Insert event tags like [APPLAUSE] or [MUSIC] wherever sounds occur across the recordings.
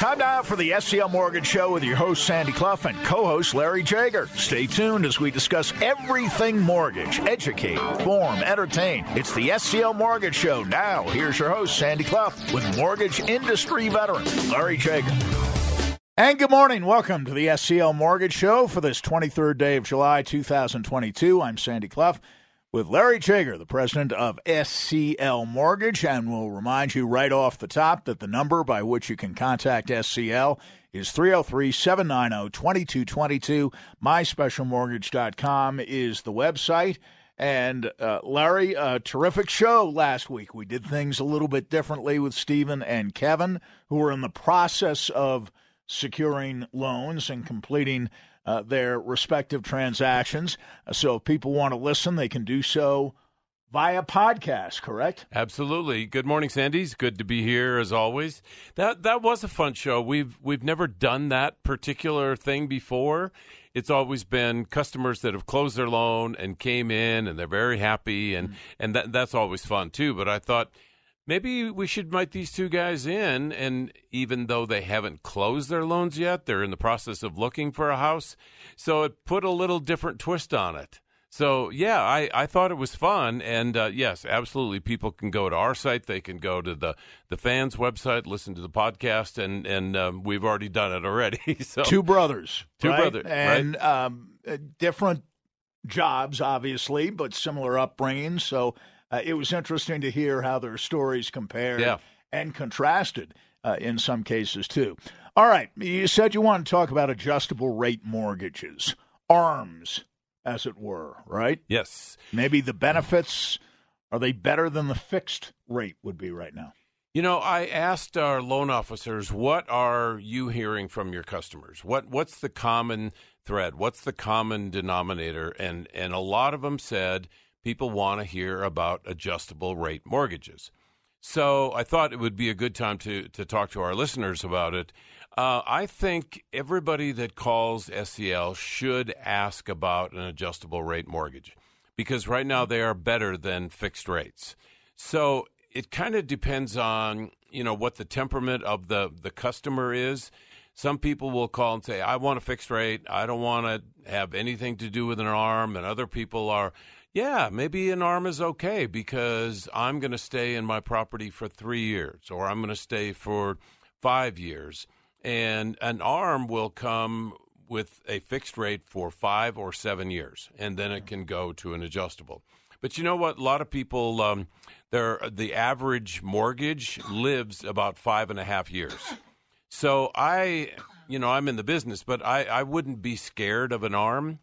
Time now for the SCL Mortgage Show with your host, Sandy Clough, and co host, Larry Jager. Stay tuned as we discuss everything mortgage, educate, inform, entertain. It's the SCL Mortgage Show. Now, here's your host, Sandy Clough, with mortgage industry veteran, Larry Jager. And good morning. Welcome to the SCL Mortgage Show for this 23rd day of July 2022. I'm Sandy Clough with Larry Jager, the president of SCL Mortgage, and we'll remind you right off the top that the number by which you can contact SCL is 303 790 2222. MySpecialMortgage.com is the website. And uh, Larry, a terrific show last week. We did things a little bit differently with Stephen and Kevin, who were in the process of securing loans and completing uh, their respective transactions. So if people want to listen, they can do so via podcast, correct? Absolutely. Good morning, Sandy's. Good to be here as always. That that was a fun show. We've we've never done that particular thing before. It's always been customers that have closed their loan and came in and they're very happy and mm-hmm. and that that's always fun too. But I thought maybe we should invite these two guys in and even though they haven't closed their loans yet they're in the process of looking for a house so it put a little different twist on it so yeah i, I thought it was fun and uh, yes absolutely people can go to our site they can go to the the fans website listen to the podcast and and um, we've already done it already [LAUGHS] so two brothers two right? brothers and right? um, uh, different jobs obviously but similar upbringing so uh, it was interesting to hear how their stories compared yeah. and contrasted uh, in some cases too. All right, you said you want to talk about adjustable rate mortgages, ARMs, as it were, right? Yes. Maybe the benefits are they better than the fixed rate would be right now? You know, I asked our loan officers, what are you hearing from your customers? What what's the common thread? What's the common denominator? And and a lot of them said people want to hear about adjustable rate mortgages. So I thought it would be a good time to, to talk to our listeners about it. Uh, I think everybody that calls SCL should ask about an adjustable rate mortgage because right now they are better than fixed rates. So it kind of depends on you know what the temperament of the the customer is. Some people will call and say, "I want a fixed rate. I don't want to have anything to do with an arm," and other people are yeah, maybe an arm is okay because I'm going to stay in my property for three years or I'm going to stay for five years. And an arm will come with a fixed rate for five or seven years, and then it can go to an adjustable. But you know what? A lot of people, um, the average mortgage lives about five and a half years. So I, you know, I'm in the business, but I, I wouldn't be scared of an arm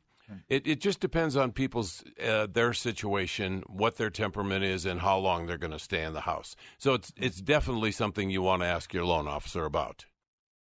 it, it just depends on people's uh, their situation, what their temperament is, and how long they're going to stay in the house. So it's it's definitely something you want to ask your loan officer about.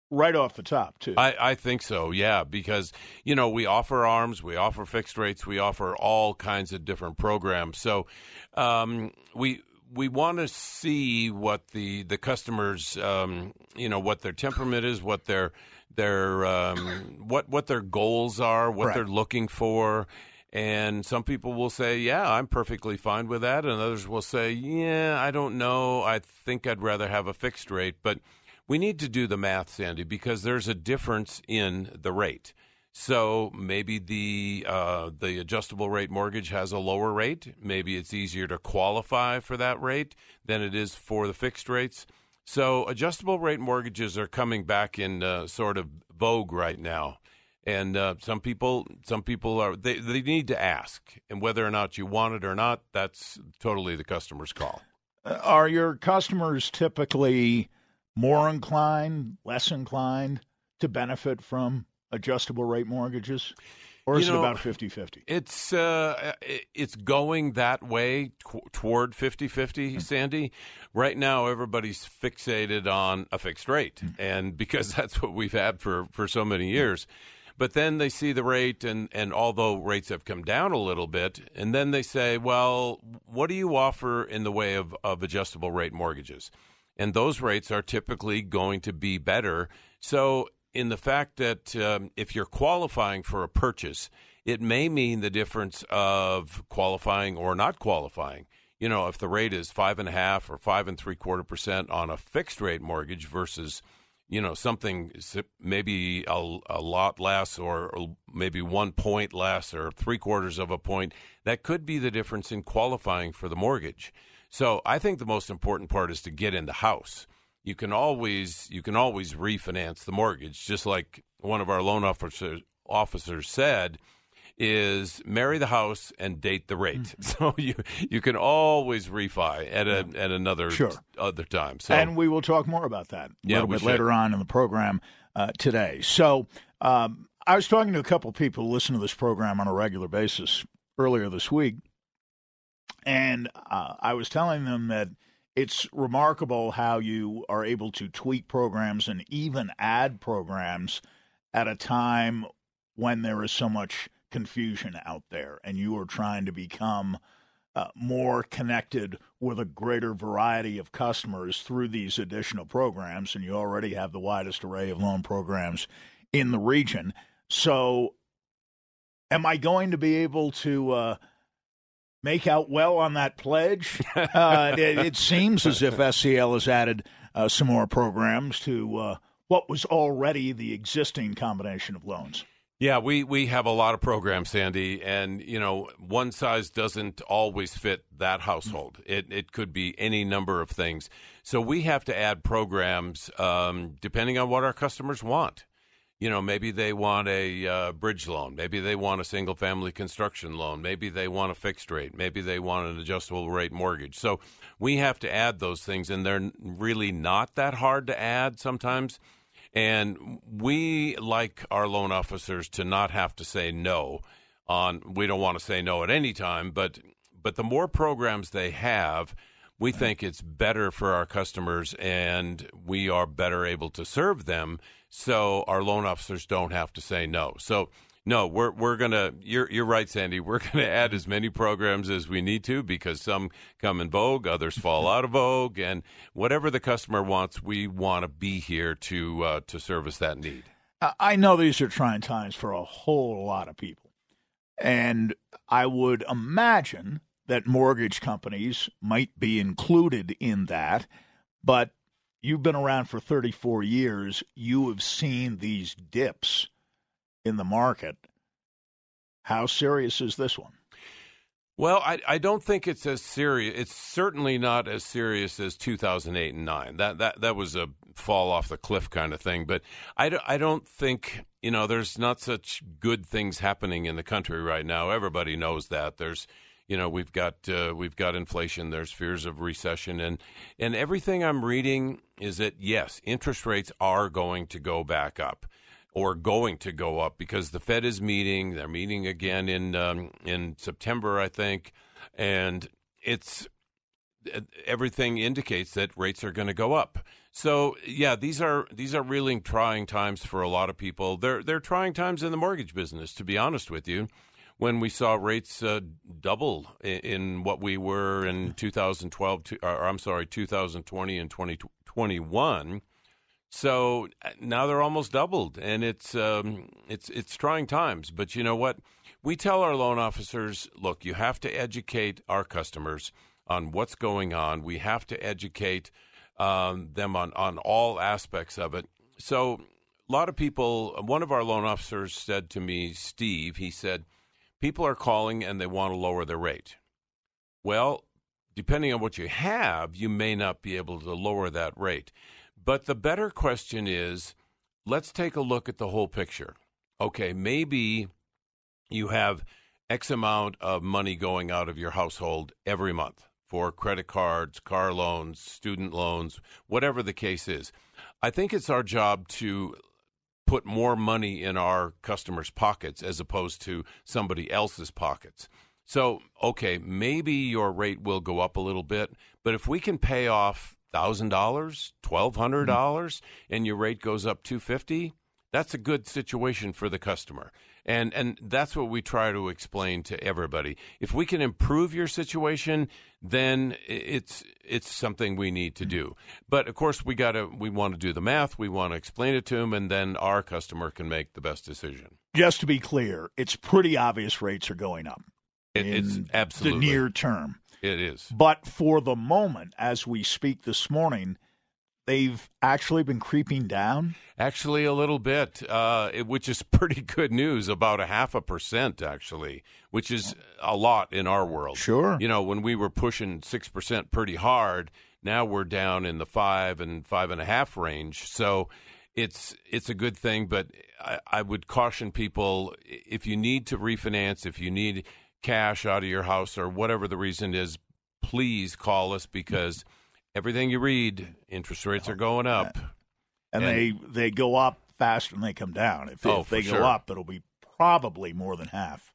Right off the top, too. I, I think so, yeah, because you know we offer arms, we offer fixed rates, we offer all kinds of different programs. So um, we we want to see what the the customers, um, you know, what their temperament is, what their their um, what what their goals are, what right. they're looking for. And some people will say, "Yeah, I'm perfectly fine with that," and others will say, "Yeah, I don't know. I think I'd rather have a fixed rate." But we need to do the math, Sandy, because there's a difference in the rate. So maybe the uh, the adjustable rate mortgage has a lower rate. Maybe it's easier to qualify for that rate than it is for the fixed rates. So adjustable rate mortgages are coming back in uh, sort of vogue right now, and uh, some people some people are they they need to ask, and whether or not you want it or not, that's totally the customer's call. Uh, are your customers typically more inclined, less inclined to benefit from adjustable rate mortgages? Or is you know, it about 50-50? It's uh, it's going that way t- toward 50-50, mm-hmm. Sandy. Right now, everybody's fixated on a fixed rate, mm-hmm. and because [LAUGHS] that's what we've had for, for so many years. But then they see the rate, and, and although rates have come down a little bit, and then they say, well, what do you offer in the way of, of adjustable rate mortgages? And those rates are typically going to be better. So in the fact that um, if you're qualifying for a purchase, it may mean the difference of qualifying or not qualifying. You know, if the rate is five and a half or five and three quarter percent on a fixed rate mortgage versus you know something maybe a, a lot less or maybe one point less or three quarters of a point that could be the difference in qualifying for the mortgage so i think the most important part is to get in the house you can always you can always refinance the mortgage just like one of our loan officers officers said is marry the house and date the rate. Mm-hmm. [LAUGHS] So you you can always refi at a at another sure. other time. So and we will talk more about that a yeah, little bit should. later on in the program uh, today. So um, I was talking to a couple of people who listen to this program on a regular basis earlier this week, and uh, I was telling them that it's remarkable how you are able to tweak programs and even add programs at a time when there is so much confusion out there and you are trying to become uh, more connected with a greater variety of customers through these additional programs, and you already have the widest array of loan programs in the region. So, am I going to be able to uh, make out well on that pledge? [LAUGHS] uh, it, it, seems as if SCL has added uh, some more programs to uh, what was already the existing combination of loans. Yeah, we, we have a lot of programs, Sandy, and you know, one size doesn't always fit that household. It it could be any number of things. So we have to add programs um, depending on what our customers want. You know, maybe they want a uh, bridge loan, maybe they want a single family construction loan, maybe they want a fixed rate, maybe they want an adjustable rate mortgage. So we have to add those things, and they're really not that hard to add sometimes. And we like our loan officers to not have to say no on we don't want to say no at any time, but but the more programs they have, we think it's better for our customers and we are better able to serve them so our loan officers don't have to say no. So no, we're we're gonna. You're you're right, Sandy. We're [LAUGHS] gonna add as many programs as we need to because some come in vogue, others [LAUGHS] fall out of vogue, and whatever the customer wants, we want to be here to uh, to service that need. I know these are trying times for a whole lot of people, and I would imagine that mortgage companies might be included in that, but you've been around for 34 years. You have seen these dips in the market. How serious is this one? Well, I, I don't think it's as serious. It's certainly not as serious as 2008 and 9. That that that was a fall off the cliff kind of thing. But I, do, I don't think, you know, there's not such good things happening in the country right now. Everybody knows that. There's, you know, we've got uh, we've got inflation. There's fears of recession, and and everything I'm reading is that yes, interest rates are going to go back up or going to go up because the Fed is meeting. They're meeting again in um, in September, I think, and it's everything indicates that rates are going to go up. So yeah, these are these are really trying times for a lot of people. They're they're trying times in the mortgage business, to be honest with you. When we saw rates uh, double in, in, what we were in 2012, to, or I'm sorry, 2020 and 2021, so uh, now they're almost doubled, and it's um, it's it's trying times. But you know what? We tell our loan officers, look, you have to educate our customers on what's going on. We have to educate um, them on on all aspects of it. So a lot of people. One of our loan officers said to me, Steve, he said, people are calling and they want to lower their rate. Well, depending on what you have, you may not be able to lower that rate. But the better question is let's take a look at the whole picture. Okay, maybe you have X amount of money going out of your household every month for credit cards, car loans, student loans, whatever the case is. I think it's our job to put more money in our customers' pockets as opposed to somebody else's pockets. So, okay, maybe your rate will go up a little bit, but if we can pay off thousand dollars, twelve hundred dollars, and your rate goes up two fifty, that's a good situation for the customer. And and that's what we try to explain to everybody. If we can improve your situation, then it's it's something we need to do. But of course, we got to we want to do the math. We want to explain it to them, and then our customer can make the best decision. Just to be clear, it's pretty obvious rates are going up. It, it's absolutely the near term. It is. But for the moment, as we speak this morning, they've actually been creeping down? Actually, a little bit, uh, it, which is [LAUGHS] pretty good news. About a half a percent, actually, which is a lot in our world. Sure. You know, when we were pushing six percent pretty hard, now we're down in the five and five and a half range. So it's it's a good thing, but I, I would caution people if you need to refinance, if you need cash out of your house or whatever the reason is, please call us because everything you read, interest rates are going up. And, and they, they go up faster than they come down. If, oh, if they sure. go up, it'll be probably more than half.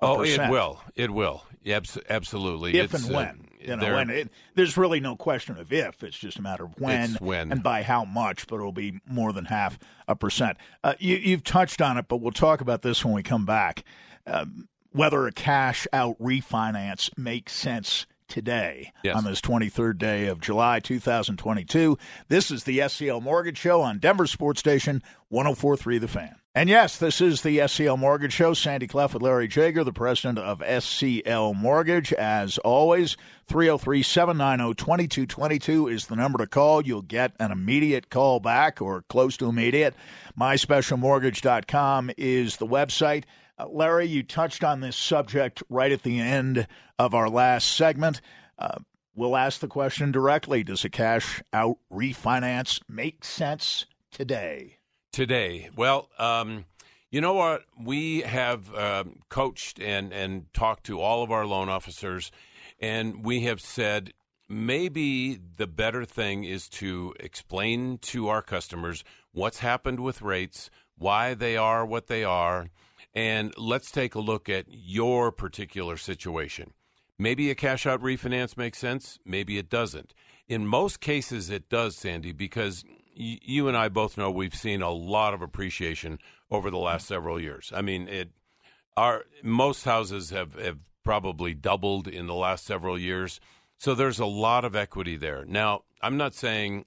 Oh, percent. it will. It will. Abs- absolutely. If it's, and when. Uh, you know, when it, there's really no question of if. It's just a matter of when, when. and by how much, but it'll be more than half a percent. Uh, you, have touched on it, but we'll talk about this when we come back. Um, whether a cash out refinance makes sense today yes. on this 23rd day of July 2022. This is the SCL Mortgage Show on Denver Sports Station 1043 The Fan. And yes, this is the SCL Mortgage Show. Sandy Clough with Larry Jager, the president of SCL Mortgage. As always, 303 790 2222 is the number to call. You'll get an immediate call back or close to immediate. MySpecialMortgage.com is the website. Uh, Larry, you touched on this subject right at the end of our last segment. Uh, we'll ask the question directly Does a cash out refinance make sense today? Today. Well, um, you know what? We have um, coached and, and talked to all of our loan officers, and we have said maybe the better thing is to explain to our customers what's happened with rates, why they are what they are and let's take a look at your particular situation. Maybe a cash out refinance makes sense, maybe it doesn't. In most cases, it does, Sandy, because you and I both know we've seen a lot of appreciation over the last several years. I mean, it our most houses have, have probably doubled in the last several years. So there's a lot of equity there. Now, I'm not saying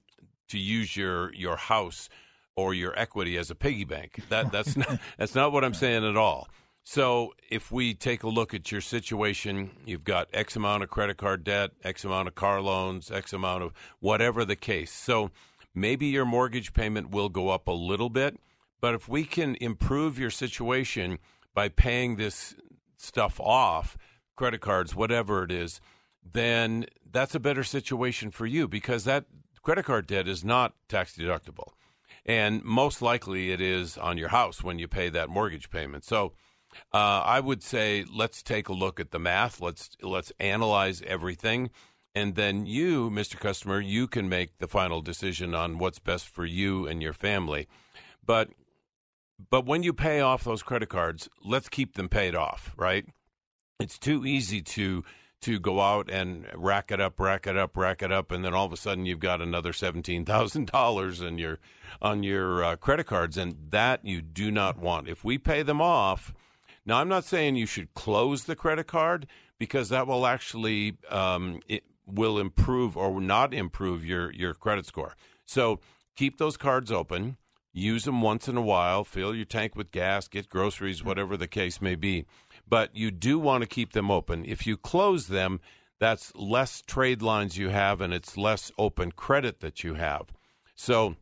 to use your your house or your equity as a piggy bank. That that's [LAUGHS] not that's not what I'm saying at all. So if we take a look at your situation, you've got X amount of credit card debt, X amount of car loans, X amount of whatever the case. So maybe your mortgage payment will go up a little bit, but if we can improve your situation by paying this stuff off, credit cards, whatever it is, then that's a better situation for you because that credit card debt is not tax deductible and most likely it is on your house when you pay that mortgage payment. So uh, I would say let's take a look at the math. Let's let's analyze everything, and then you, Mr. Customer, you can make the final decision on what's best for you and your family. But but when you pay off those credit cards, let's keep them paid off, right? It's too easy to to go out and rack it up, rack it up, rack it up, and then all of a sudden you've got another seventeen thousand dollars in your on your uh, credit cards, and that you do not want. If we pay them off, now I'm not saying you should close the credit card because that will actually um, it will improve or not improve your your credit score. So keep those cards open. Use them once in a while. Fill your tank with gas. Get groceries, whatever the case may be but you do want to keep them open. If you close them, that's less trade lines you have and it's less open credit that you have. So,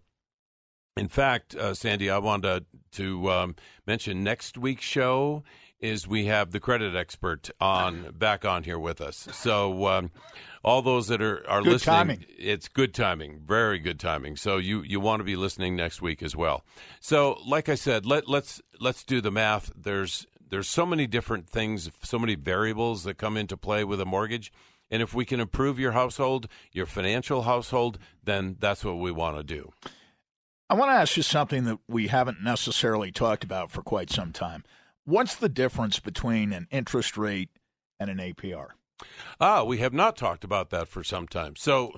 in fact, uh, Sandy, I wanted to, to um, mention next week's show is we have the credit expert on back on here with us. So um, all those that are, are good listening, timing. it's good timing, very good timing. So you you want to be listening next week as well. So like I said, let let's let's do the math. There's there's so many different things, so many variables that come into play with a mortgage. And if we can improve your household, your financial household, then that's what we want to do. I want to ask you something that we haven't necessarily talked about for quite some time. What's the difference between an interest rate and an APR? Ah, we have not talked about that for some time. So,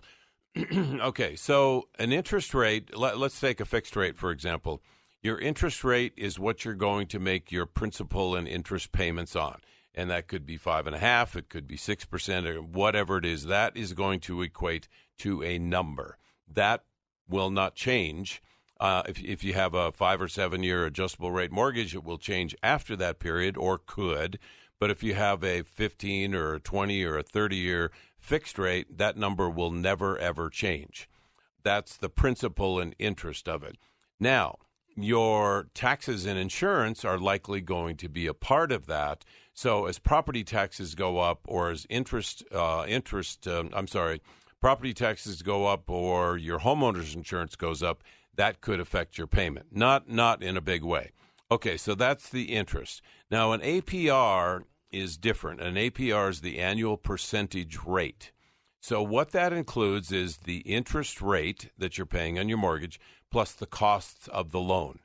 [CLEARS THROAT] okay, so an interest rate, let, us take a fixed rate, for example. Your interest rate is what you're going to make your principal and interest payments on. And that could be five and a half, it could be six percent, or whatever it is. That is going to equate to a number. That will not change. Uh, if, if you have a five or seven year adjustable rate mortgage, it will change after that period or could. But if you have a 15 or a 20 or a 30 year fixed rate, that number will never, ever change. That's the principal and interest of it. Now, your taxes and insurance are likely going to be a part of that. So, as property taxes go up, or as interest, uh, interest, um, I'm sorry, property taxes go up, or your homeowner's insurance goes up, that could affect your payment. Not, not in a big way. Okay, so that's the interest. Now, an APR is different. An APR is the annual percentage rate. So, what that includes is the interest rate that you're paying on your mortgage plus the costs of the loan,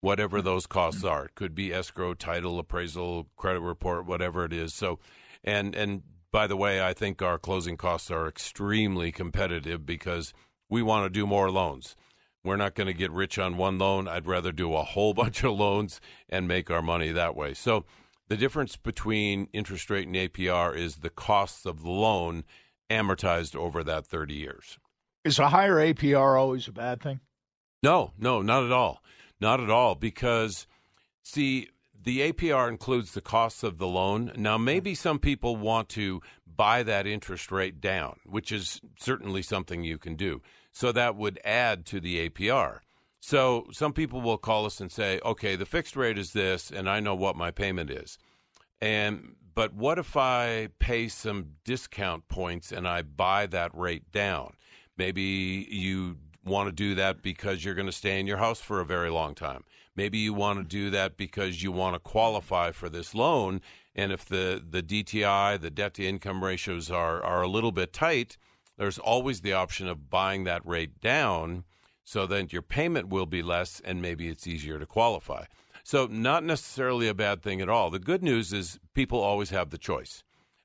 whatever mm-hmm. those costs mm-hmm. are. It could be escrow, title, appraisal, credit report, whatever it is. So, and and by the way, I think our closing costs are extremely competitive because we want to do more loans. We're not going to get rich on one loan. I'd rather do a whole [LAUGHS] bunch of loans and make our money that way. So, the difference between interest rate and APR is the costs of the loan amortized over that 30 years. Is a higher APR always a bad thing? No, no, not at all. Not at all. Because, see, the APR includes the costs of the loan. Now, maybe some people want to buy that interest rate down, which is certainly something you can do. So that would add to the APR. So some people will call us and say, okay, the fixed rate is this, and I know what my payment is. And but what if I pay some discount points and I buy that rate down? Maybe you want to do that because you're going to stay in your house for a very long time. Maybe you want to do that because you want to qualify for this loan. And if the, the DTI, the debt to income ratios are, are a little bit tight, there's always the option of buying that rate down so that your payment will be less and maybe it's easier to qualify. So, not necessarily a bad thing at all. The good news is people always have the choice.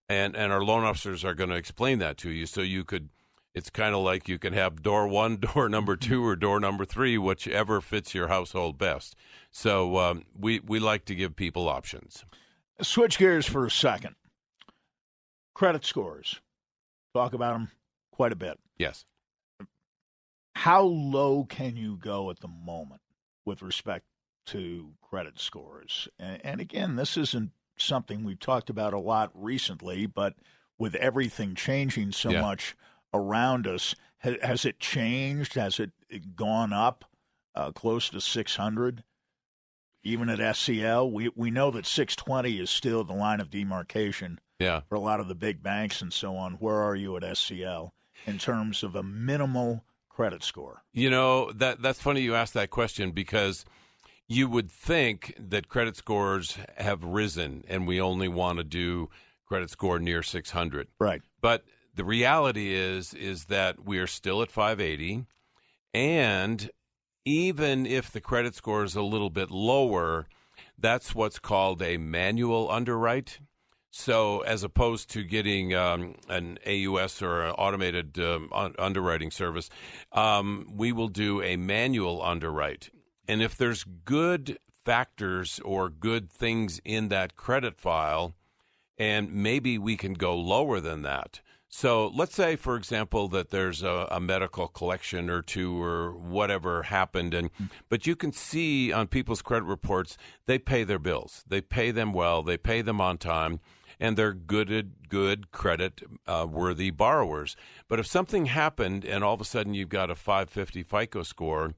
And, and our loan officers are going to explain that to you so you could it's kind of like you can have door one, [LAUGHS] door number two, or door number three, whichever fits your household best. So um, we we like to give people options. Switch gears for a second. Credit scores. Talk about them quite a bit. Yes. How low can you go at the moment with respect to credit scores? And, and again, this isn't something we've talked about a lot recently, but with everything changing so yeah. much around us, has, has it changed? Has it gone up uh, close to 600? Even at SCL, we we know that 620 is still the line of demarcation yeah. for a lot of the big banks and so on. Where are you at SCL in terms of a minimal credit score? You know that that's funny you asked that question because you would think that credit scores have risen and we only want to do credit score near 600. Right. But the reality is is that we are still at 580 and even if the credit score is a little bit lower that's what's called a manual underwrite. So as opposed to getting um, an AUS or an automated um, un- underwriting service um, we will do a manual underwrite. And if there's good factors or good things in that credit file and maybe we can go lower than that so let's say, for example, that there's a, a, medical collection or two or whatever happened, and but you can see on people's credit reports they pay their bills, they pay them well, they pay them on time, and they're good, good credit uh, worthy borrowers. But if something happened and all of a sudden you've got a 550 FICO score,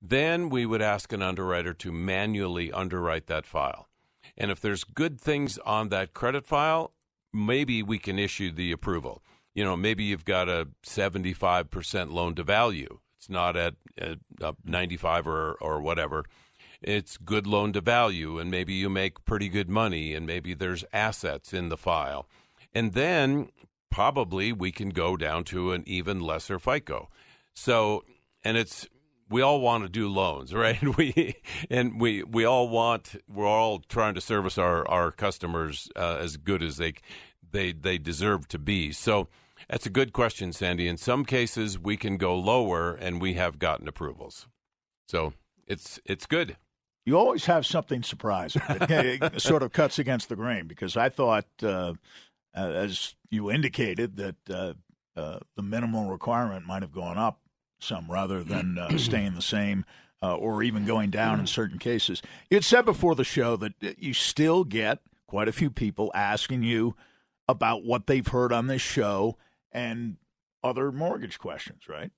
then we would ask an underwriter to manually underwrite that file. And if there's good things on that credit file, maybe we can issue the approval you know, maybe you've got a 75% loan to value. It's not at, at 95 or, or whatever. It's good loan to value, and maybe you make pretty good money, and maybe there's assets in the file. And then probably we can go down to an even lesser FICO. So, and it's we all want to do loans, [LAUGHS] right? We and we we all want we're all trying to service our our customers uh, as good as they they they deserve to be. So that's a good question, Sandy. In some cases, we can go lower, and we have gotten approvals. So it's it's good. You always have something surprising It [LAUGHS] sort of cuts against the grain because I thought, uh, as you indicated, that uh, uh, the minimum requirement might have gone up some rather [CLEARS THROAT] than uh, staying the same. Uh, or even going down in certain cases. You had said before the show that you still get quite a few people asking you about what they've heard on this show and other mortgage questions, right?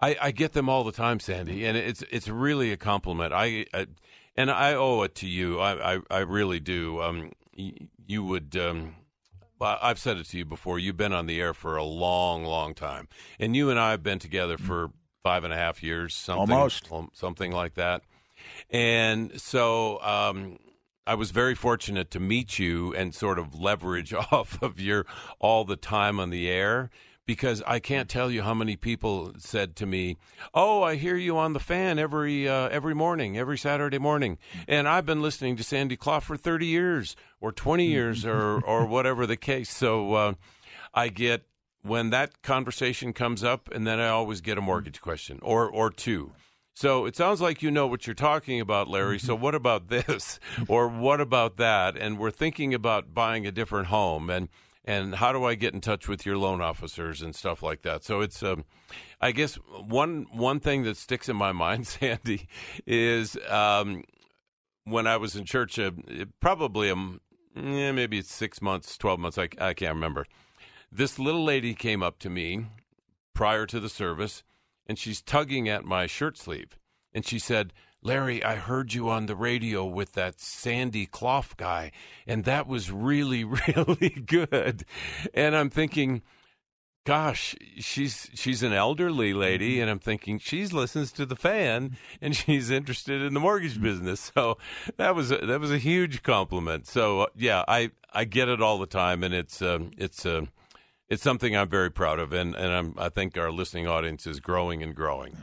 I, I get them all the time, Sandy, and it's it's really a compliment. I, I and I owe it to you. I I, I really do. Um, you would. Um, I've said it to you before. You've been on the air for a long, long time, and you and I have been together for five and a half years, something, almost something like that. And so um, I was very fortunate to meet you and sort of leverage [LAUGHS] off of your all the time on the air because I can't tell you how many people said to me, "Oh, I hear you on the fan every uh, every morning, every Saturday morning, and I've been listening to Sandy Clough for thirty years or twenty years [LAUGHS] or or whatever the case." So uh, I get when that conversation comes up, and then I always get a mortgage question or or two. So it sounds like you know what you're talking about, Larry. So what about this, [LAUGHS] or what about that? And we're thinking about buying a different home, and and how do I get in touch with your loan officers and stuff like that. So it's, um, I guess one one thing that sticks in my [LAUGHS] mind, Sandy, is um, when I was in church, uh, probably um, yeah, maybe six months, twelve months, I, I can't remember. This little lady came up to me prior to the service, and she's tugging at my shirt sleeve, and she said Larry, I heard you on the radio with that Sandy Clough guy, and that was really, [LAUGHS] really good. And I'm thinking, gosh, she's she's an elderly lady, and I'm thinking she listens to the fan, and [LAUGHS] she's interested in the mortgage business. [LAUGHS] So that was a, that was a huge compliment. So uh, yeah, I I get it all the time, and it's um, it's uh, it's something I'm very proud of, and and I'm, I think our listening audience is growing and growing.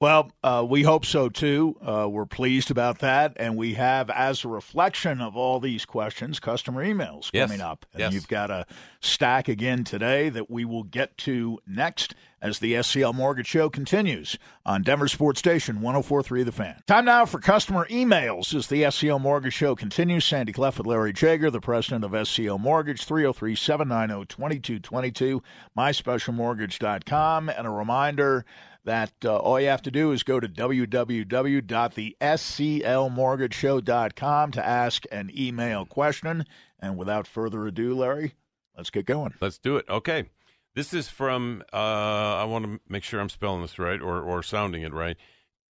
Well, uh, we hope so too. Uh, we're pleased about that. And we have, as a reflection of all these questions, customer emails yes. coming up. And yes. you've got a stack again today that we will get to next as the SCL Mortgage Show continues on Denver Sports Station 1043 The Fan. Time now for customer emails as the SCL Mortgage Show continues. Sandy Clough with Larry Jager, the president of SCL Mortgage, 303 790 2222, myspecialmortgage.com. And a reminder, that uh, all you have to do is go to www.thesclmortgageshow.com to ask an email question. And without further ado, Larry, let's get going. Let's do it. Okay. This is from, uh, I want to make sure I'm spelling this right or, or sounding it right.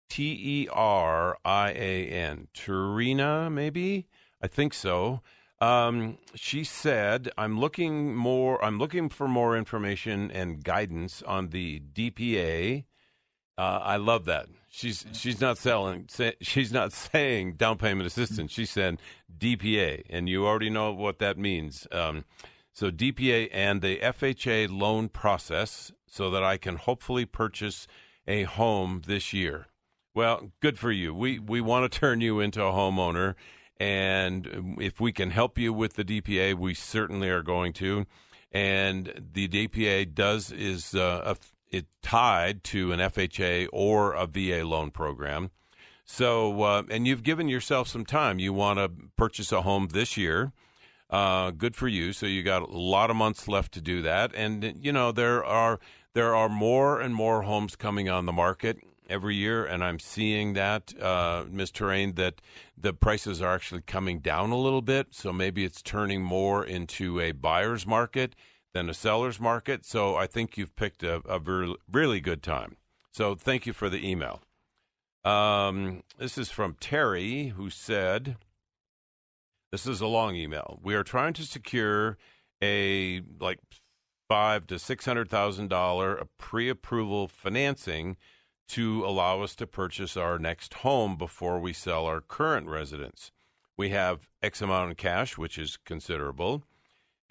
T E R I A N. Terina, maybe? I think so. Um, she said, "I'm looking more. I'm looking for more information and guidance on the DPA uh, I love that. She's she's not selling. [LAUGHS] She's not saying down payment assistance. She said DPA, and you already know what that means. Um, so DPA and the FHA loan process, so that I can hopefully purchase a home this year. Well, good for you. We we want to turn you into a homeowner, and if we can help you with the DPA, we certainly are going to. And the DPA does is uh, a it tied to an FHA or a VA loan program. So, uh, and you've given yourself some time. You want to purchase a home this year. Uh, good for you. So you got a lot of months left to do that. And you know there are there are more and more homes coming on the market every year, and I'm seeing that, uh, Ms. Terrain, that the prices are actually coming down a little bit. So maybe it's turning more into a buyer's market than a seller's market. So I think you've picked a, a really good time. So thank you for the email. Um, this is from Terry, who said, "This is a long email. We are trying to secure a like five to six hundred thousand dollar pre-approval financing to allow us to purchase our next home before we sell our current residence. We have X amount in cash, which is considerable."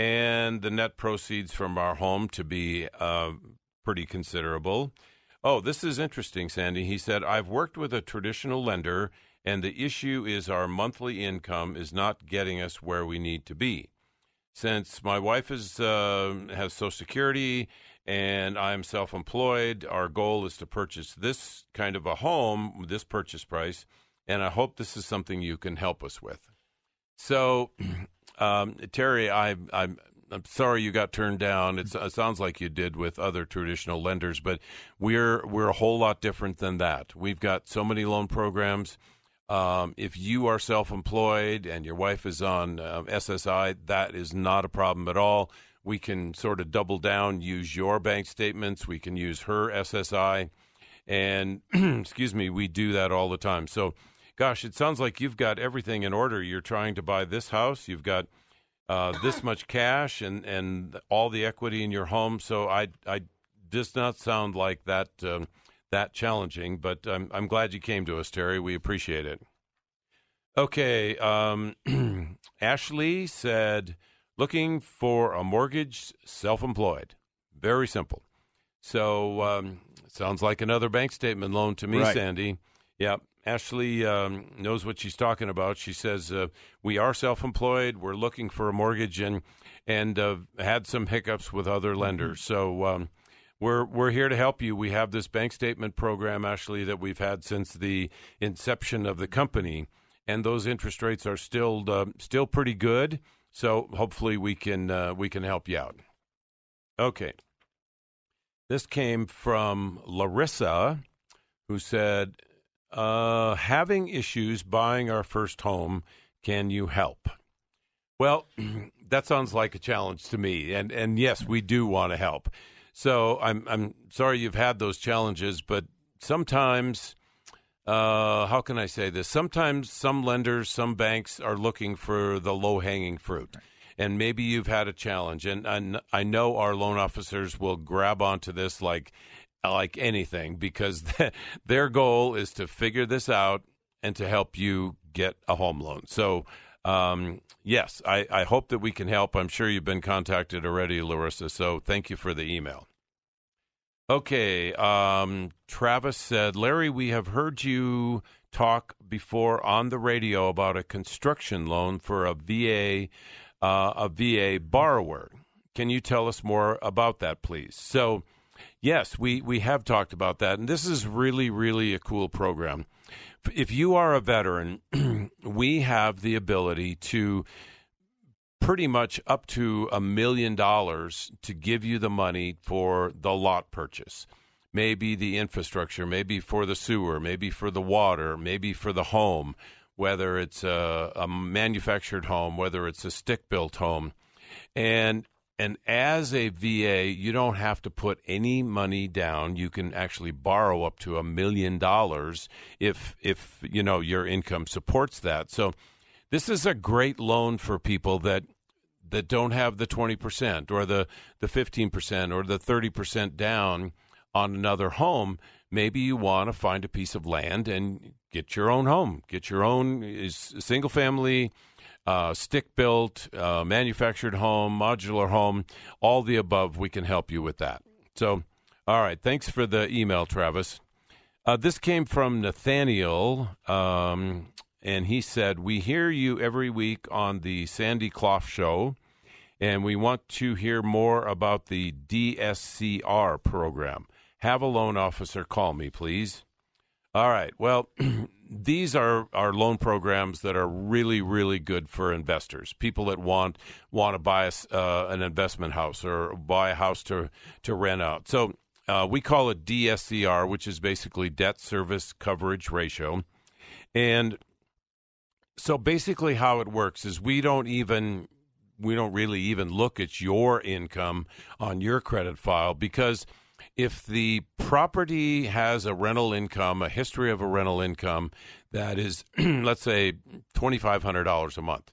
And the net proceeds from our home to be uh, pretty considerable. Oh, this is interesting, Sandy. He said, I've worked with a traditional lender, and the issue is our monthly income is not getting us where we need to be. Since my wife is, uh, has Social Security and I'm self employed, our goal is to purchase this kind of a home, this purchase price, and I hope this is something you can help us with. So, [CLEARS THROAT] um, Terry, I, I'm I'm sorry you got turned down. It's, it sounds like you did with other traditional lenders, but we're we're a whole lot different than that. We've got so many loan programs. Um, if you are self-employed and your wife is on uh, SSI, that is not a problem at all. We can sort of double down, use your bank statements. We can use her SSI, And [CLEARS THROAT] excuse me, we do that all the time. So, gosh, it sounds like you've got everything in order. You're trying to buy this house. You've got uh, this much cash and, and all the equity in your home. So I I does not sound like that um, that challenging. But I'm I'm glad you came to us, Terry. We appreciate it. Okay, um, [CLEARS THROAT] Ashley said looking for a mortgage, self-employed. Very simple. So um, sounds like another bank statement loan to me, Right. Sandy. Yeah. Ashley um, knows what she's talking about. She says uh, we are self-employed. We're looking for a mortgage and and uh, had some hiccups with other lenders. So um, we're we're here to help you. We have this bank statement program, Ashley, that we've had since the inception of the company, and those interest rates are still uh, still pretty good. So hopefully we can uh, we can help you out. Okay. This came from Larissa, who said, uh, "Having issues buying our first home. Can you help?" Well, [CLEARS THROAT] that sounds like a challenge to me, and and yes, we do want to help. So I'm I'm sorry you've had those challenges, but sometimes, uh, how can I say this? Sometimes some lenders, some banks are looking for the low hanging fruit, and maybe you've had a challenge, and, and I know our loan officers will grab onto this like like anything because [LAUGHS] their goal is to figure this out and to help you get a home loan. So, um, yes, I, I hope that we can help. I'm sure you've been contacted already, Larissa. So, thank you for the email. Okay, um, Travis said, Larry, we have heard you talk before on the radio about a construction loan for a VA, uh, a VA borrower. Can you tell us more about that, please? So, yes, we, we have talked about that, and this is really, really a cool program. If you are a veteran, [CLEARS THROAT] we have the ability to pretty much up to a million dollars to give you the money for the lot purchase. Maybe the infrastructure, maybe for the sewer, maybe for the water, maybe for the home, whether it's a, a manufactured home, whether it's a stick built home. And and as a VA, you don't have to put any money down. You can actually borrow up to a million dollars if if you know your income supports that. So this is a great loan for people that that don't have the 20% or the the 15% or the 30% down on another home maybe you want to find a piece of land and get your own home get your own single family uh, stick built uh, manufactured home modular home all the above we can help you with that so all right thanks for the email travis uh, this came from Nathaniel, um, and he said, We hear you every week on the Sandy Clough Show, and we want to hear more about the DSCR program. Have a loan officer call me, please. All right. Well, [CLEARS THROAT] these are, are loan programs that are really, really good for investors. People that want want to buy a uh, an investment house or buy a house to to rent out. So uh, we call it DSCR, which is basically debt service coverage ratio, and so basically how it works is we don't even we don't really even look at your income on your credit file because if the property has a rental income, a history of a rental income that is, [CLEARS THROAT] let's say, $2,500 a month,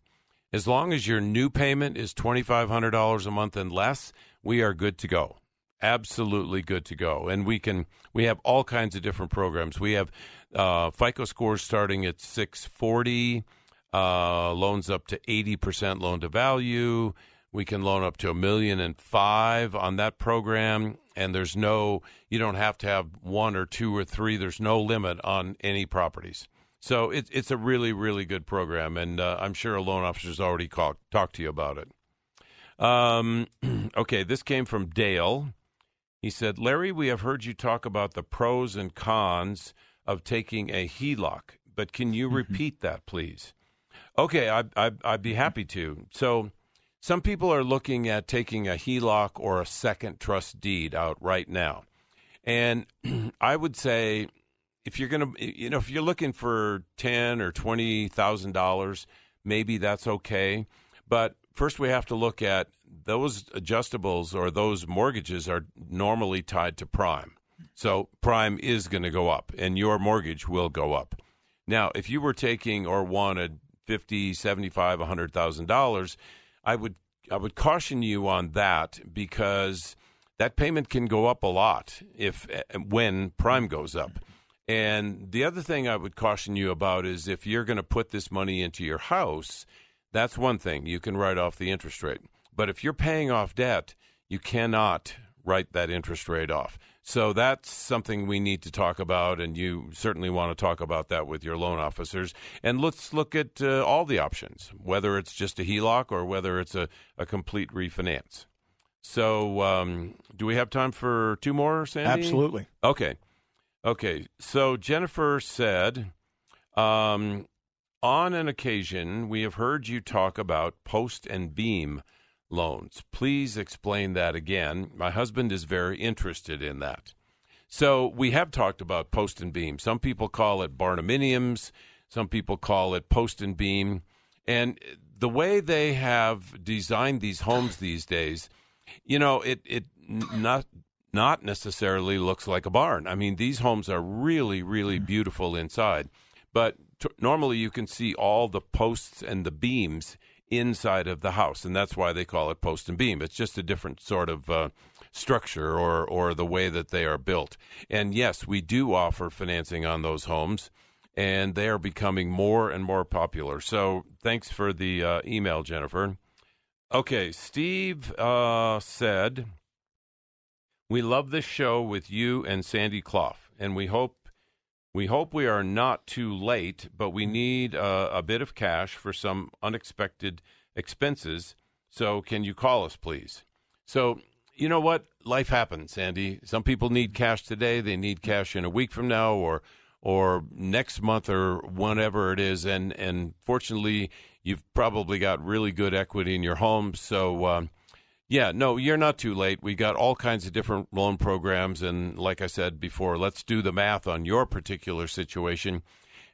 as long as your new payment is $2,500 a month and less, we are good to go. Absolutely good to go. And we can, we have all kinds of different programs. We have uh, FICO scores starting at 640, uh, loans up to 80% loan to value. We can loan up to a million and five on that program. And there's no, you don't have to have one or two or three. There's no limit on any properties. So it, it's a really, really good program. And uh, I'm sure a loan officer's already called, talked to you about it. Um, [CLEARS THROAT] okay, this came from Dale. He said, Larry, we have heard you talk about the pros and cons of taking a HELOC, but can you repeat that, please? Okay, I, I, I'd be happy to. So, some people are looking at taking a HELOC or a second trust deed out right now. And [CLEARS THROAT] I would say if you're going to you know if you're looking for 10 or 20,000 dollars, maybe that's okay. But first we have to look at those adjustables or those mortgages are normally tied to prime. So prime is going to go up, and your mortgage will go up. Now, if you were taking or wanted fifty, seventy-five, a hundred thousand dollars, I would I would caution you on that because that payment can go up a lot if when prime goes up. And the other thing I would caution you about is if you're going to put this money into your house, that's one thing. You can write off the interest rate. But if you're paying off debt, you cannot write that interest rate off. So that's something we need to talk about, and you certainly want to talk about that with your loan officers. And let's look at uh, all the options, whether it's just a HELOC or whether it's a, a complete refinance. So, um, do we have time for two more, Sandy? Absolutely. Okay. Okay, so Jennifer said, um, on an occasion, we have heard you talk about post and beam loans. Please explain that again. My husband is very interested in that. So we have talked about post and beam. Some people call it barndominiums. Some people call it post and beam. And the way they have designed these homes these days, you know, it it not not necessarily looks like a barn. I mean, these homes are really, really mm. beautiful inside, but t- normally you can see all the posts and the beams inside of the house, and that's why they call it post and beam. It's just a different sort of uh, structure or or the way that they are built. And yes, we do offer financing on those homes, and they are becoming more and more popular. So thanks for the uh, email, Jennifer. Okay, Steve uh, said we love this show with you and Sandy Clough, and we hope we hope we are not too late, but we need uh, a bit of cash for some unexpected expenses. So, can you call us, please? So, you know what? Life happens, Sandy. Some people need cash today. They need cash in a week from now, or or next month, or whenever it is. And and fortunately, you've probably got really good equity in your home. So. Um, yeah, no, you're not too late. We got all kinds of different loan programs. And like I said before, let's do the math on your particular situation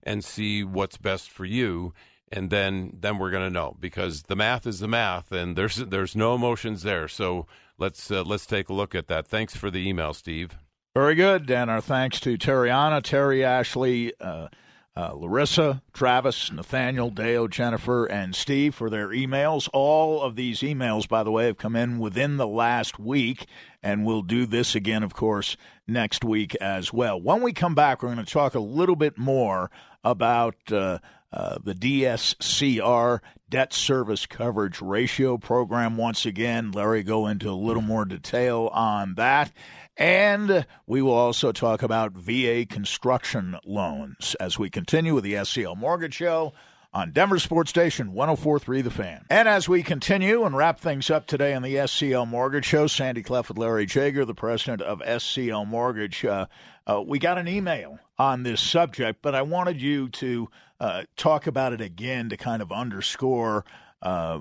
and see what's best for you. And then, then we're going to know because the math is the math, and there's there's no emotions there. So let's uh, let's take a look at that. Thanks for the email, Steve. Very good, and our thanks to Terriana, Terry Ashley, uh, uh, Larissa, Travis, Nathaniel, Deo, Jennifer, and Steve for their emails. All of these emails, by the way, have come in within the last week, and we'll do this again, of course, next week as well. When we come back, we're going to talk a little bit more about uh, uh, the DSCR debt service coverage ratio program. Once again, Larry go into a little more detail on that. And we will also talk about VA construction loans as we continue with the SCL Mortgage Show on Denver Sports Station 1043 The Fan. And as we continue and wrap things up today on the SCL Mortgage Show, Sandy Clough with Larry Jager, the president of SCL Mortgage, uh, uh, we got an email on this subject, but I wanted you to uh, talk about it again to kind of underscore uh,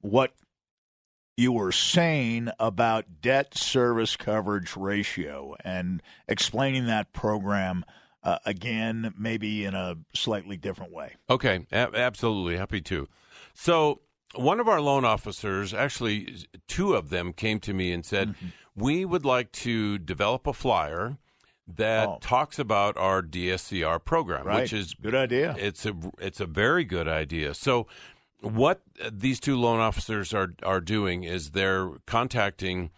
what you were saying about debt service coverage ratio and explaining that program uh, again, maybe in a slightly different way. Okay, a- absolutely. Happy to. So, one of our loan officers, actually, two of them came to me and said, mm-hmm. We would like to develop a flyer that oh. talks about our DSCR program, right. which is good idea. It's a it's a very good idea. So what these two loan officers are are doing is they're contacting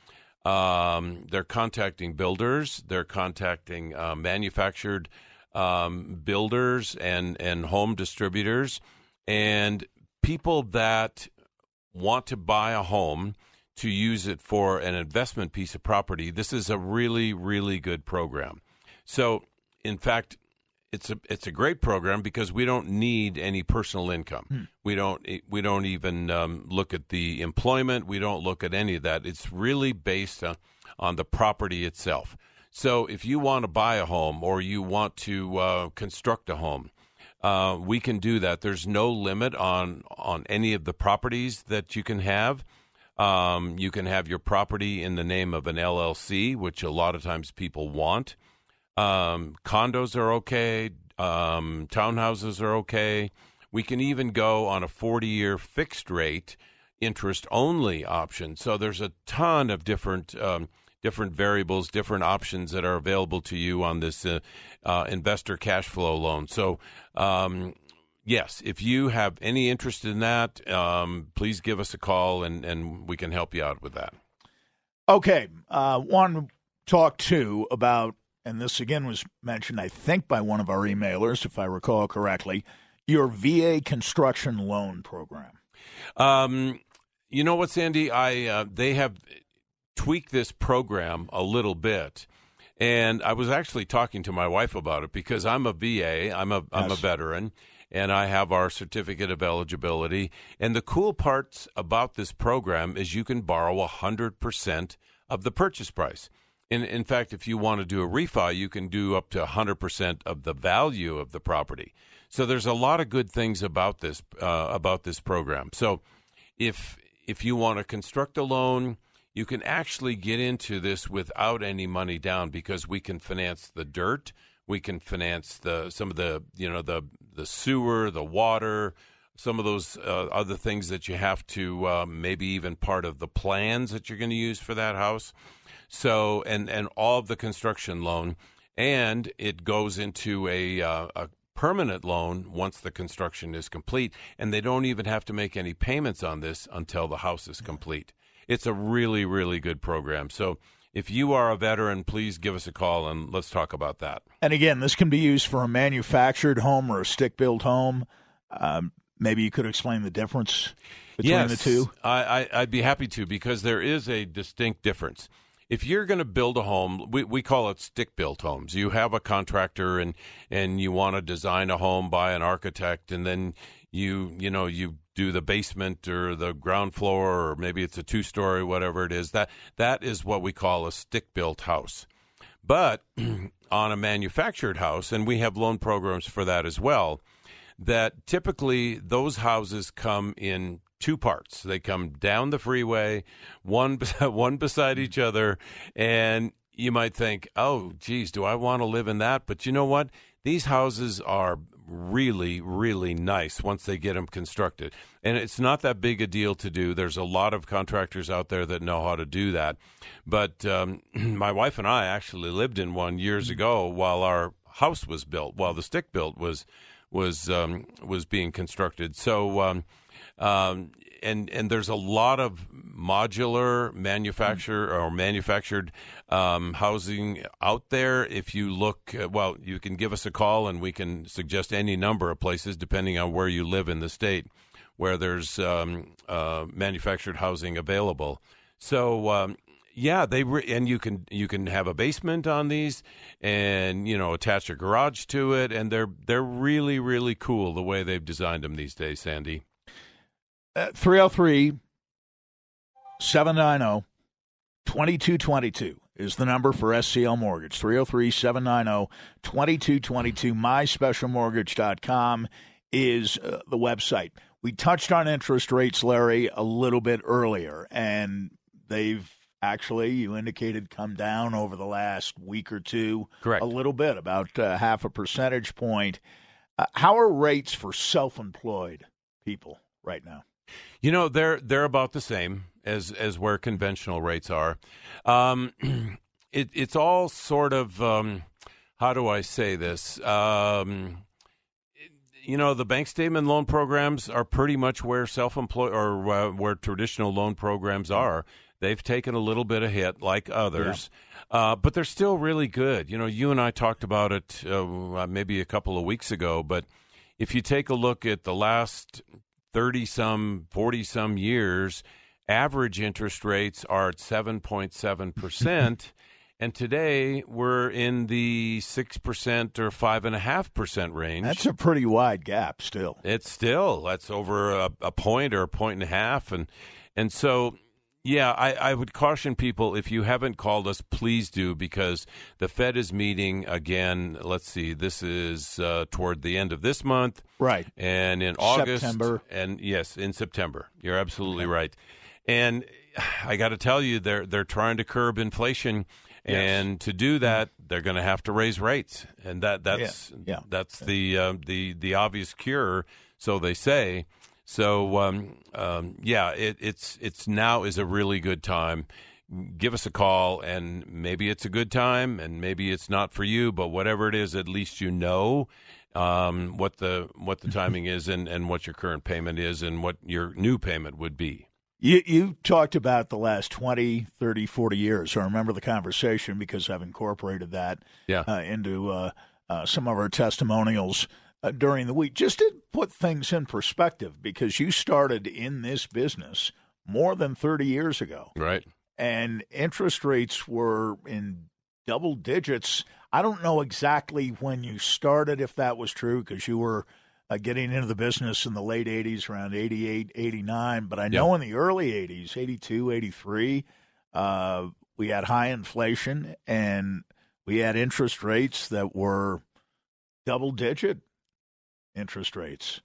um, they're contacting builders, they're contacting uh, manufactured um, builders and and home distributors and people that want to buy a home to use it for an investment piece of property. This is a really really good program. So, in fact, it's a it's a great program because we don't need any personal income. Hmm. We don't we don't even um, look at the employment. We don't look at any of that. It's really based on, on the property itself. So if you want to buy a home or you want to uh, construct a home, uh, we can do that. There's no limit on on any of the properties that you can have. Um, you can have your property in the name of an LLC, which a lot of times people want. Um, condos are okay. Um, townhouses are okay. We can even go on a 40 year fixed rate interest only option. So there's a ton of different um, different variables, different options that are available to you on this uh, uh, investor cash flow loan. So, um, yes, if you have any interest in that, um, please give us a call and, and we can help you out with that. Okay. Uh, one talk too about, and this again was mentioned, I think, by one of our emailers, if I recall correctly, your VA construction loan program. Um, you know what, Sandy? I uh, they have tweaked this program a little bit. And I was actually talking to my wife about it because I'm a VA, I'm a am a veteran, and I have our certificate of eligibility. And the cool parts about this program is you can borrow 100% of the purchase price. In, in fact, if you want to do a refi, you can do up to 100% of the value of the property. So there's a lot of good things about this uh, about this program. So if if you want to construct a loan, you can actually get into this without any money down because we can finance the dirt, we can finance the some of the you know the the sewer, the water, some of those uh, other things that you have to uh, maybe even part of the plans that you're going to use for that house. So and and all of the construction loan, and it goes into a, uh, a permanent loan once the construction is complete, and they don't even have to make any payments on this until the house is complete. It's a really, really good program. So if you are a veteran, please give us a call and let's talk about that. And again, this can be used for a manufactured home or a stick built home. Um, maybe you could explain the difference between yes, the two. I, I, I'd be happy to because there is a distinct difference if you're going to build a home, we, we call it stick built homes. You have a contractor and and you want to design a home by an architect, and then you you know you do the basement or the ground floor, or maybe it's a two story, whatever it is. That that is what we call a stick built house. But [CLEARS THROAT] on a manufactured house, and we have loan programs for that as well. That typically those houses come in two parts. They come down the freeway, one [LAUGHS] one beside each other, and you might think, "Oh, geez, do I want to live in that?" But you know what? These houses are really, really nice once they get them constructed, and it's not that big a deal to do. There's a lot of contractors out there that know how to do that. But um, [CLEARS THROAT] my wife and I actually lived in one years ago while our house was built, while the stick built was was um, was being constructed. So. Um, um, and and there's a lot of modular manufacture or manufactured um, housing out there. If you look, uh, well, you can give us a call and we can suggest any number of places depending on where you live in the state where there's um, uh, manufactured housing available. So um, yeah, they re- and you can you can have a basement on these, and you know attach a garage to it, and they're they're really really cool the way they've designed them these days, Sandy. 303 790 2222 is the number for SCL Mortgage. 303 790 2222. MySpecialMortgage.com is uh, the website. We touched on interest rates, Larry, a little bit earlier, and they've actually, you indicated, come down over the last week or two. Correct. A little bit, about uh, half a percentage point. Uh, how are rates for self employed people right now? You know, they're they're about the same as as where conventional rates are. Um, [CLEARS THROAT] it, it's all sort of um, how do I say this? Um, you know, the bank statement loan programs are pretty much where self-employed or uh, where traditional loan programs are. They've taken a little bit of hit, like others, yeah. uh, but they're still really good. You know, you and I talked about it uh, maybe a couple of weeks ago, but if you take a look at the last 30 some, 40 some years, average interest rates are at 7.7%. [LAUGHS] and today we're in the 6% or 5.5% range. That's a pretty wide gap still. It's still, that's over a, a point or a point and a half. And, and so yeah, I, I would caution people if you haven't called us, please do because the Fed is meeting again. Let's see, this is uh, toward the end of this month, right? And in August, September, and yes, in September. You're absolutely okay. right. And I got to tell you, they're they're trying to curb inflation, yes. and to do that, they're going to have to raise rates, and that that's yeah. Yeah. that's yeah. the uh, the the obvious cure, so they say. So um, um, yeah, it, it's it's now is a really good time. give us a call, and maybe it's a good time, and maybe it's not for you, but whatever it is, at least you know um, what the what the [LAUGHS] timing is, and and what your current payment is, and what your new payment would be. You, you talked about the last 20, 30, 40 years. I remember the conversation because I've incorporated that yeah. uh, into uh, uh, some of our testimonials uh, during the week, just to put things in perspective, because you started in this business more than 30 years ago. Right. And interest rates were in double digits. I don't know exactly when you started, if that was true, because you were – uh, getting into the business in the late 80s, around 88, 89. But I know yep. in the early 80s, 82, 83, uh, we had high inflation and we had interest rates that were double digit interest rates.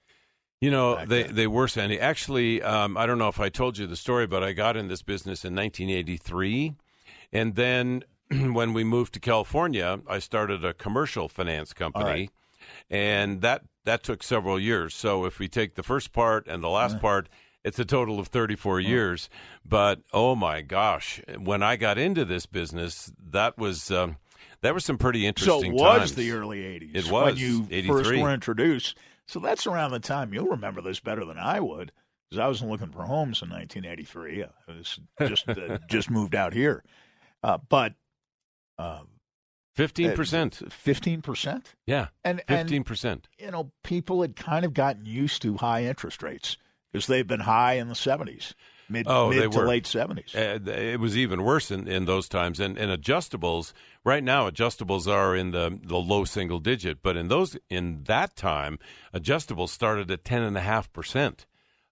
You know, they, they were, Sandy. Actually, um, I don't know if I told you the story, but I got in this business in 1983. And then [CLEARS THROAT] when we moved to California, I started a commercial finance company. Right. And that that took several years. So if we take the first part and the last part, it's a total of 34 years. But oh my gosh, when I got into this business, that was um, that was some pretty interesting. So it was times. the early 80s. It was when you 83. first were introduced. So that's around the time you'll remember this better than I would, because I wasn't looking for homes in 1983. I was just uh, [LAUGHS] just moved out here, uh, but. Uh, Fifteen percent. Fifteen percent. Yeah, and fifteen percent. You know, people had kind of gotten used to high interest rates because they've been high in the seventies, mid, oh, mid to were. late seventies. Uh, it was even worse in, in those times. And, and adjustables right now, adjustables are in the the low single digit, but in those in that time, adjustables started at ten and a half percent.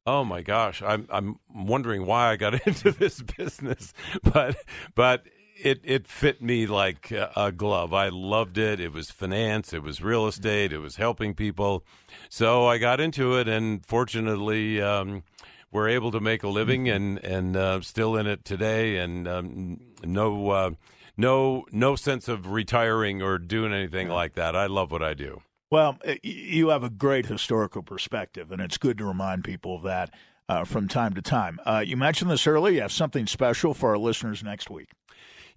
Oh my gosh, I'm I'm wondering why I got [LAUGHS] into this business, but but it it fit me like a glove. I loved it. It was finance, it was real estate, it was helping people. So I got into it, and fortunately, um, we're able to make a living, mm-hmm. and and uh, still in it today, and um, no uh, no no sense of retiring or doing anything like that. I love what I do. Well, you have a great historical perspective, and it's good to remind people of that uh, from time to time. Uh, you mentioned this earlier. You have something special for our listeners next week.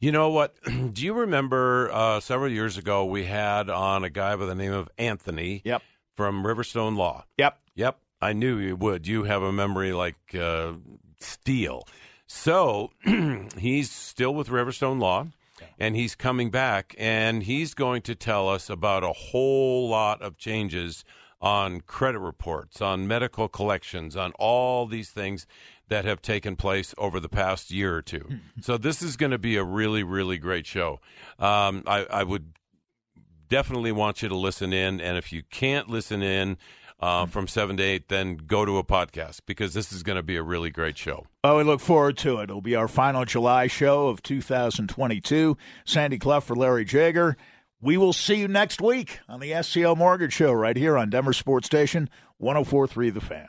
You know what? [CLEARS THROAT] Do you remember uh, several years ago we had on a guy by the name of Anthony? Yep. From Riverstone Law. Yep. Yep. I knew you would. You have a memory like uh, steel. So [CLEARS THROAT] he's still with Riverstone Law, and he's coming back, and he's going to tell us about a whole lot of changes on credit reports, on medical collections, on all these things that have taken place over the past year or two. so this is going to be a really, really great show. Um, I, I, would definitely want you to listen in, and if you can't listen in uh, from seven to eight, then go to a podcast because this is going to be a really great show. Oh, we look forward to it. It'll be our final July show of 2022. Sandy Clough for Larry Jager. We will see you next week on the SCL Mortgage Show right here on Denver Sports Station 1043 The Fan.